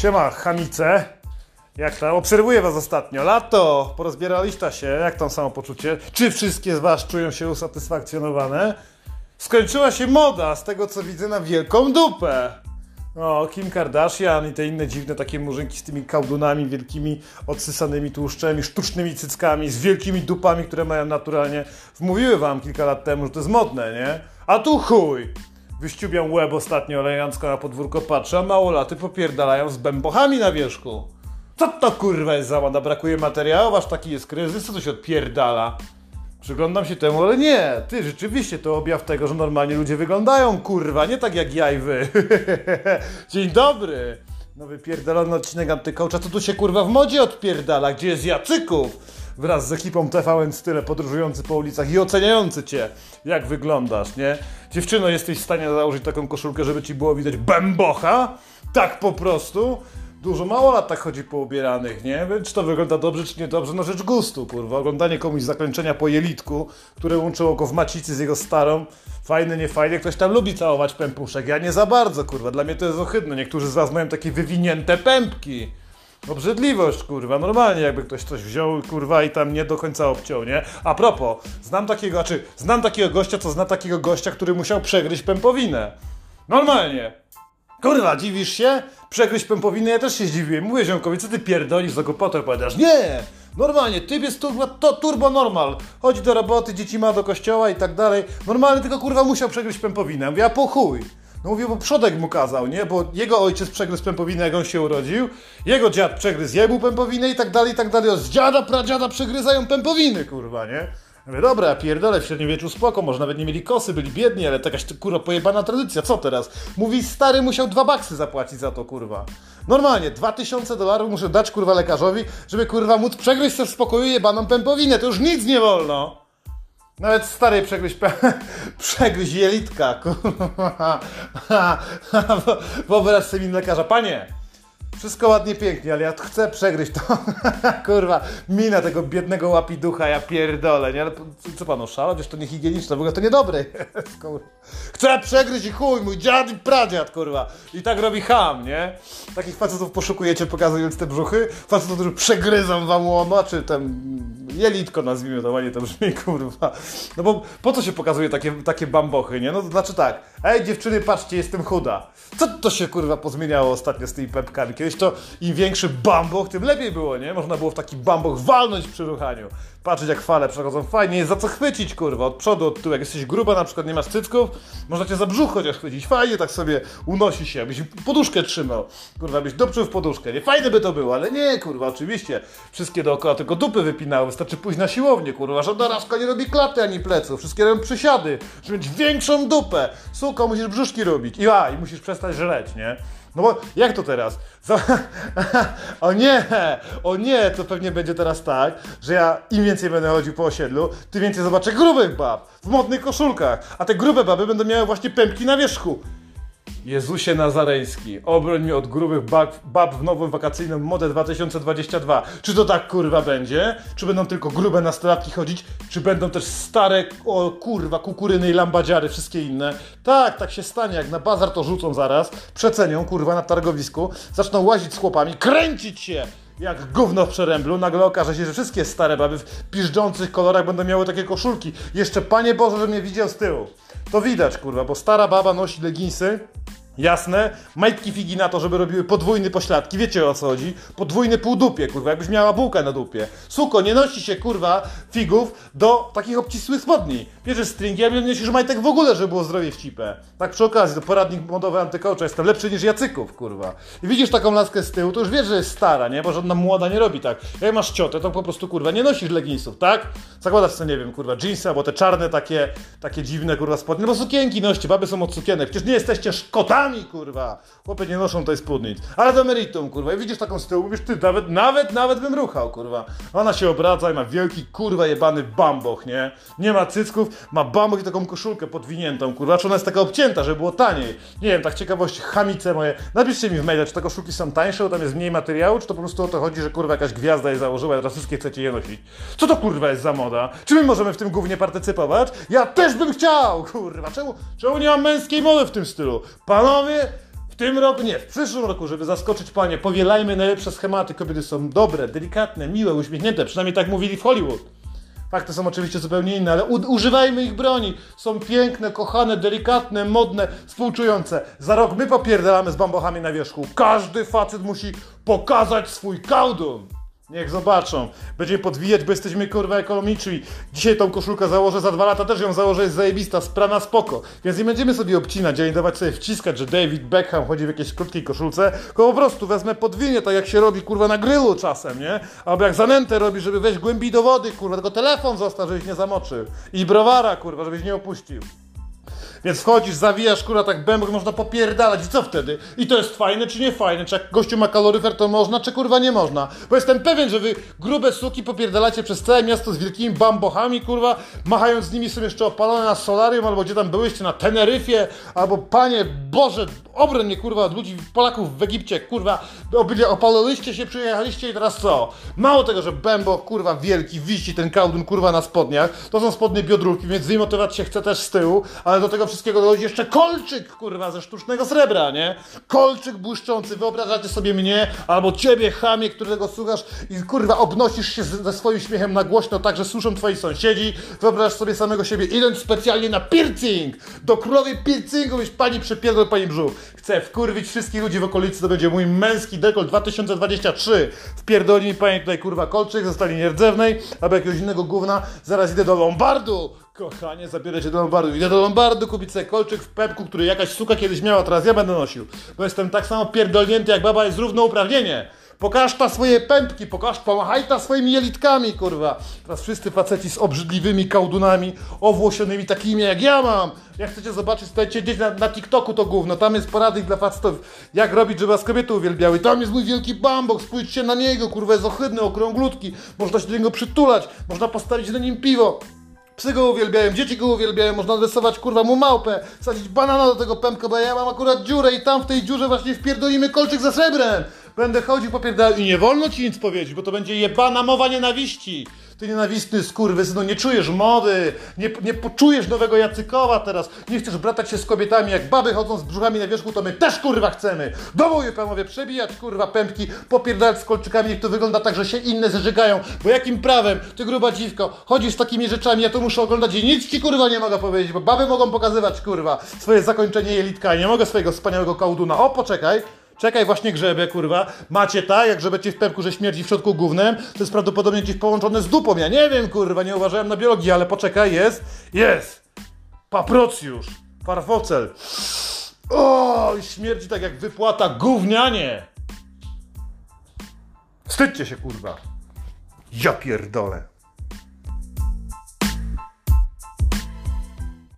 Siema, chamice. Jak tam? Obserwuję was ostatnio. Lato, porozbieraliście się. Jak tam samopoczucie? Czy wszystkie z was czują się usatysfakcjonowane? Skończyła się moda, z tego co widzę, na wielką dupę. O, Kim Kardashian i te inne dziwne takie murzynki z tymi kałdunami wielkimi, odsysanymi tłuszczami, sztucznymi cyckami, z wielkimi dupami, które mają naturalnie. Wmówiły wam kilka lat temu, że to jest modne, nie? A tu chuj! Wyściubiam łeb ostatnio elegancko na podwórko patrzę, a małolaty popierdalają z bębochami na wierzchu. Co to kurwa jest za moda? Brakuje materiałów, aż taki jest kryzys, co to się odpierdala? Przyglądam się temu, ale nie, ty, rzeczywiście to objaw tego, że normalnie ludzie wyglądają, kurwa, nie tak jak ja i wy. Dzień dobry! Nowy pierdolony odcinek Antykołcza, co tu się kurwa w modzie odpierdala? Gdzie jest Jacyków? Wraz z ekipą TVN Style podróżujący po ulicach i oceniający cię, jak wyglądasz, nie? Dziewczyno, jesteś w stanie założyć taką koszulkę, żeby ci było widać bębocha? Tak po prostu? Dużo mało lat tak chodzi po ubieranych, nie? Czy to wygląda dobrze, czy niedobrze? No rzecz gustu, kurwa. Oglądanie komuś zakończenia po jelitku, które łączyło go w macicy z jego starą. Fajne, nie fajne. Ktoś tam lubi całować pępuszek. Ja nie za bardzo, kurwa. Dla mnie to jest ohydne. Niektórzy z was mają takie wywinięte pępki. Obrzydliwość, kurwa, normalnie jakby ktoś coś wziął, kurwa, i tam nie do końca obciął, nie? A propos, znam takiego, znaczy, znam takiego gościa, co zna takiego gościa, który musiał przegryźć pępowinę. Normalnie. Kurwa, dziwisz się? Przegryźć pępowinę, ja też się zdziwiłem. Mówię ziomkowi, co ty pierdolisz za głupotę opowiadasz? Nie! Normalnie, typ jest turbo, to turbo normal. Chodzi do roboty, dzieci ma do kościoła i tak dalej. Normalnie, tylko kurwa musiał przegryźć pępowinę. Mówię, a po chuj. No mówię, bo przodek mu kazał, nie? Bo jego ojciec przegryzł pępowinę, jak on się urodził. Jego dziad przegryzł jemu pępowinę i tak dalej, i tak dalej. Z dziada, pradziada przegryzają pępowiny, kurwa, nie? Mówię, dobra, pierdolę, w średniowieczu spoko, może nawet nie mieli kosy, byli biedni, ale to jakaś kurwa pojebana tradycja, co teraz? Mówi, stary musiał dwa baksy zapłacić za to, kurwa. Normalnie, dwa tysiące dolarów muszę dać, kurwa, lekarzowi, żeby, kurwa, móc przegryźć sobie w spokoju jebaną pępowinę, to już nic nie wolno. Nawet stary przegryź, przegryź jelitka, kurwa. Wyobraź sobie lekarza, panie, wszystko ładnie, pięknie, ale ja chcę przegryźć to. Kurwa, mina tego biednego łapiducha, ja pierdolę, nie? Ale co pan oszalał? Wiesz, to niehigieniczne, w ogóle to niedobre jest, kurwa. Chcę przegryźć i chuj, mój dziad i pradziad, kurwa. I tak robi ham, nie? Takich facetów poszukujecie, pokazując te brzuchy. Facetów, którzy przegryzą wam łono, czy tam jelitko nazwijmy to, ładnie to brzmi, kurwa. No bo po co się pokazuje takie, takie bambochy, nie? No to znaczy tak, ej dziewczyny, patrzcie, jestem chuda. Co to się, kurwa, pozmieniało ostatnio z tymi pepkami? Kiedyś to im większy bamboch, tym lepiej było, nie? Można było w taki bamboch walnąć przy ruchaniu. Patrzeć jak fale przechodzą fajnie, jest za co chwycić, kurwa, od przodu, od tyłu. Jak jesteś gruba, na przykład nie masz cycków, można cię za brzuch chociaż chwycić. Fajnie tak sobie unosi się, byś poduszkę trzymał. Kurwa, byś dopczył w poduszkę. Nie fajne by to było, ale nie, kurwa, oczywiście. Wszystkie dookoła tylko dupy wypinały, pójść na siłownię, kurwa. Żadna rażka nie robi klaty ani pleców. Wszystkie robią przysiady, żeby mieć większą dupę. Suko, musisz brzuszki robić. I a, i musisz przestać żreć, nie? No bo jak to teraz? o nie, o nie, to pewnie będzie teraz tak, że ja im więcej będę chodził po osiedlu, tym więcej zobaczę grubych bab w modnych koszulkach, a te grube baby będą miały właśnie pępki na wierzchu. Jezusie Nazareński, obroń mnie od grubych bab, bab w nowym wakacyjnym modę 2022. Czy to tak kurwa będzie? Czy będą tylko grube nastolatki chodzić? Czy będą też stare, o kurwa, kukuryny i lambadziary, wszystkie inne? Tak, tak się stanie, jak na bazar to rzucą zaraz, przecenią kurwa na targowisku, zaczną łazić z chłopami, kręcić się! Jak gówno w przeręblu, nagle okaże się, że wszystkie stare baby w piżdżących kolorach będą miały takie koszulki. Jeszcze Panie Boże, że mnie widział z tyłu. To widać, kurwa, bo stara baba nosi leginsy, Jasne, majtki figi na to, żeby robiły podwójne pośladki, wiecie o co chodzi? Podwójny półdupie, kurwa, jakbyś miała bułkę na dupie. Suko, nie nosi się, kurwa, figów do takich obcisłych spodni. Bierzesz stringi, a nie nosisz majtek w ogóle, żeby było zdrowie w. Tak przy okazji, to poradnik modowy antykołcza, jestem lepszy niż Jacyków, kurwa. I widzisz taką laskę z tyłu, to już wiesz, że jest stara, nie? Bo żadna młoda nie robi tak. Jak masz ciotę, to po prostu, kurwa, nie nosisz leginsów, tak? Zakładasz sobie, nie wiem, kurwa, jeansy, albo te czarne takie, takie dziwne, kurwa, spodnie, no bo sukienki noście, baby są od sukienek. Przecież nie jesteście szkotami, kurwa. Chłopie nie noszą tej spódnic. Ale do meritum, kurwa. I widzisz taką z tyłu, mówisz, ty, nawet, nawet, nawet bym ruchał, kurwa. Ona się obraca i ma wielki, kurwa, jebany bamboch, nie? Nie ma cycków, ma bamboch i taką koszulkę podwiniętą, kurwa. Czy ona jest taka obcięta, żeby było taniej? Nie wiem, tak ciekawość, chamice moje. Napiszcie mi w maile, czy te koszulki są tańsze, bo tam jest mniej materiału, czy to po prostu o to chodzi, że kurwa jakaś gwiazda je założyła i teraz wszystkie chcecie je nosić. Co to kurwa jest za moda? Czy my możemy w tym głównie partycypować? Ja też bym chciał, kurwa. Czemu, czemu nie ma męskiej mody w tym stylu? Panowie, w tym roku, nie, w przyszłym roku, żeby zaskoczyć panie, powielajmy najlepsze schematy. Kobiety są dobre, delikatne, miłe, uśmiechnięte. Przynajmniej tak mówili w Hollywood. Fakty są oczywiście zupełnie inne, ale używajmy ich broni. Są piękne, kochane, delikatne, modne, współczujące. Za rok my popierdalamy z bambochami na wierzchu. Każdy facet musi pokazać swój kałdun. Niech zobaczą. Będziemy podwijać, bo jesteśmy kurwa ekonomiczni. Dzisiaj tą koszulkę założę, za dwa lata też ją założę, jest zajebista, sprana spoko. Więc nie będziemy sobie obcinać, ani dawać sobie wciskać, że David Beckham chodzi w jakiejś krótkiej koszulce, tylko po prostu wezmę podwinię, tak jak się robi kurwa na grylu czasem, nie? Albo jak zanętę robi, żeby wejść głębiej do wody, kurwa, tylko telefon został, żebyś nie zamoczył. I browara, kurwa, żebyś nie opuścił. Więc wchodzisz, zawijasz kurwa tak bębek, można popierdalać i co wtedy? I to jest fajne czy nie fajne? Czy jak gościu ma kaloryfer to można, czy kurwa nie można? Bo jestem pewien, że wy grube suki popierdalacie przez całe miasto z wielkimi bambochami, kurwa, machając z nimi są jeszcze opalone na solarium, albo gdzie tam byłyście, na Teneryfie, albo panie Boże, obroń mnie kurwa od ludzi, Polaków w Egipcie, kurwa, obydwie opaliliście się, przyjechaliście i teraz co? Mało tego, że bęboch, kurwa, wielki, wisi ten kałdun, kurwa, na spodniach, to są spodnie biodrówki, więc wymotywować się chce też z tyłu, ale do tego wszystkiego dochodzi jeszcze kolczyk, kurwa, ze sztucznego srebra, nie? Kolczyk błyszczący, wyobrażacie sobie mnie, albo ciebie, chamie, którego słuchasz i kurwa obnosisz się ze swoim śmiechem na głośno, tak, że słyszą twoi sąsiedzi, wyobrażasz sobie samego siebie, idąc specjalnie na piercing, do królowej piercingu, byś pani przepierdol, pani brzuch. Chcę wkurwić wszystkich ludzi w okolicy, to będzie mój męski dekol 2023. Wpierdoli mi pani tutaj kurwa kolczyk ze stali nierdzewnej, albo jakiegoś innego gówna, zaraz idę do Lombardu. Kochanie, zabierę cię do Lombardu. Idę do Lombardu kupić sobie kolczyk w pepku, który jakaś suka kiedyś miała, teraz ja będę nosił. Bo jestem tak samo pierdolnięty jak baba jest równouprawnienie. Pokaż ta swoje pępki, pokaż, pomachaj ta swoimi jelitkami, kurwa. Teraz wszyscy faceci z obrzydliwymi kałdunami, owłosionymi takimi jak ja mam. Jak chcecie zobaczyć, stajcie gdzieś na, na TikToku to gówno, tam jest poradnik dla facetów, jak robić, żeby was kobiety uwielbiały. Tam jest mój wielki bambok, spójrzcie na niego, kurwa, jest ohydny, okrąglutki. Można się do niego przytulać, można postawić na nim piwo. Psy go uwielbiają, dzieci go uwielbiają, można rysować kurwa mu małpę, wsadzić banana do tego pępka, bo ja mam akurat dziurę i tam w tej dziurze właśnie wpierdolimy kolczyk ze srebrem. Będę chodził popierdalał i nie wolno ci nic powiedzieć, bo to będzie jebana mowa nienawiści. Ty nienawistny skurwysynu, nie czujesz mody, nie, nie poczujesz nowego Jacykowa teraz, nie chcesz bratać się z kobietami, jak baby chodzą z brzuchami na wierzchu, to my też kurwa chcemy. Do boju panowie, przebijać kurwa pępki, popierdalać z kolczykami, niech to wygląda tak, że się inne zeżygają, bo jakim prawem, ty gruba dziwko, chodzisz z takimi rzeczami, ja to muszę oglądać i nic ci kurwa nie mogę powiedzieć, bo baby mogą pokazywać kurwa swoje zakończenie jelitka, nie mogę swojego wspaniałego kałduna. O, poczekaj. Czekaj, właśnie grzebie, kurwa. Macie tak, jak grzebecie w pępku, że śmierdzi w środku głównym, to jest prawdopodobnie gdzieś połączone z dupą. Ja nie wiem, kurwa, nie uważałem na biologii, ale poczekaj, jest, jest. Paprocjusz, farfocel. O, śmierdzi tak jak wypłata gównianie. Wstydźcie się, kurwa. Ja pierdolę.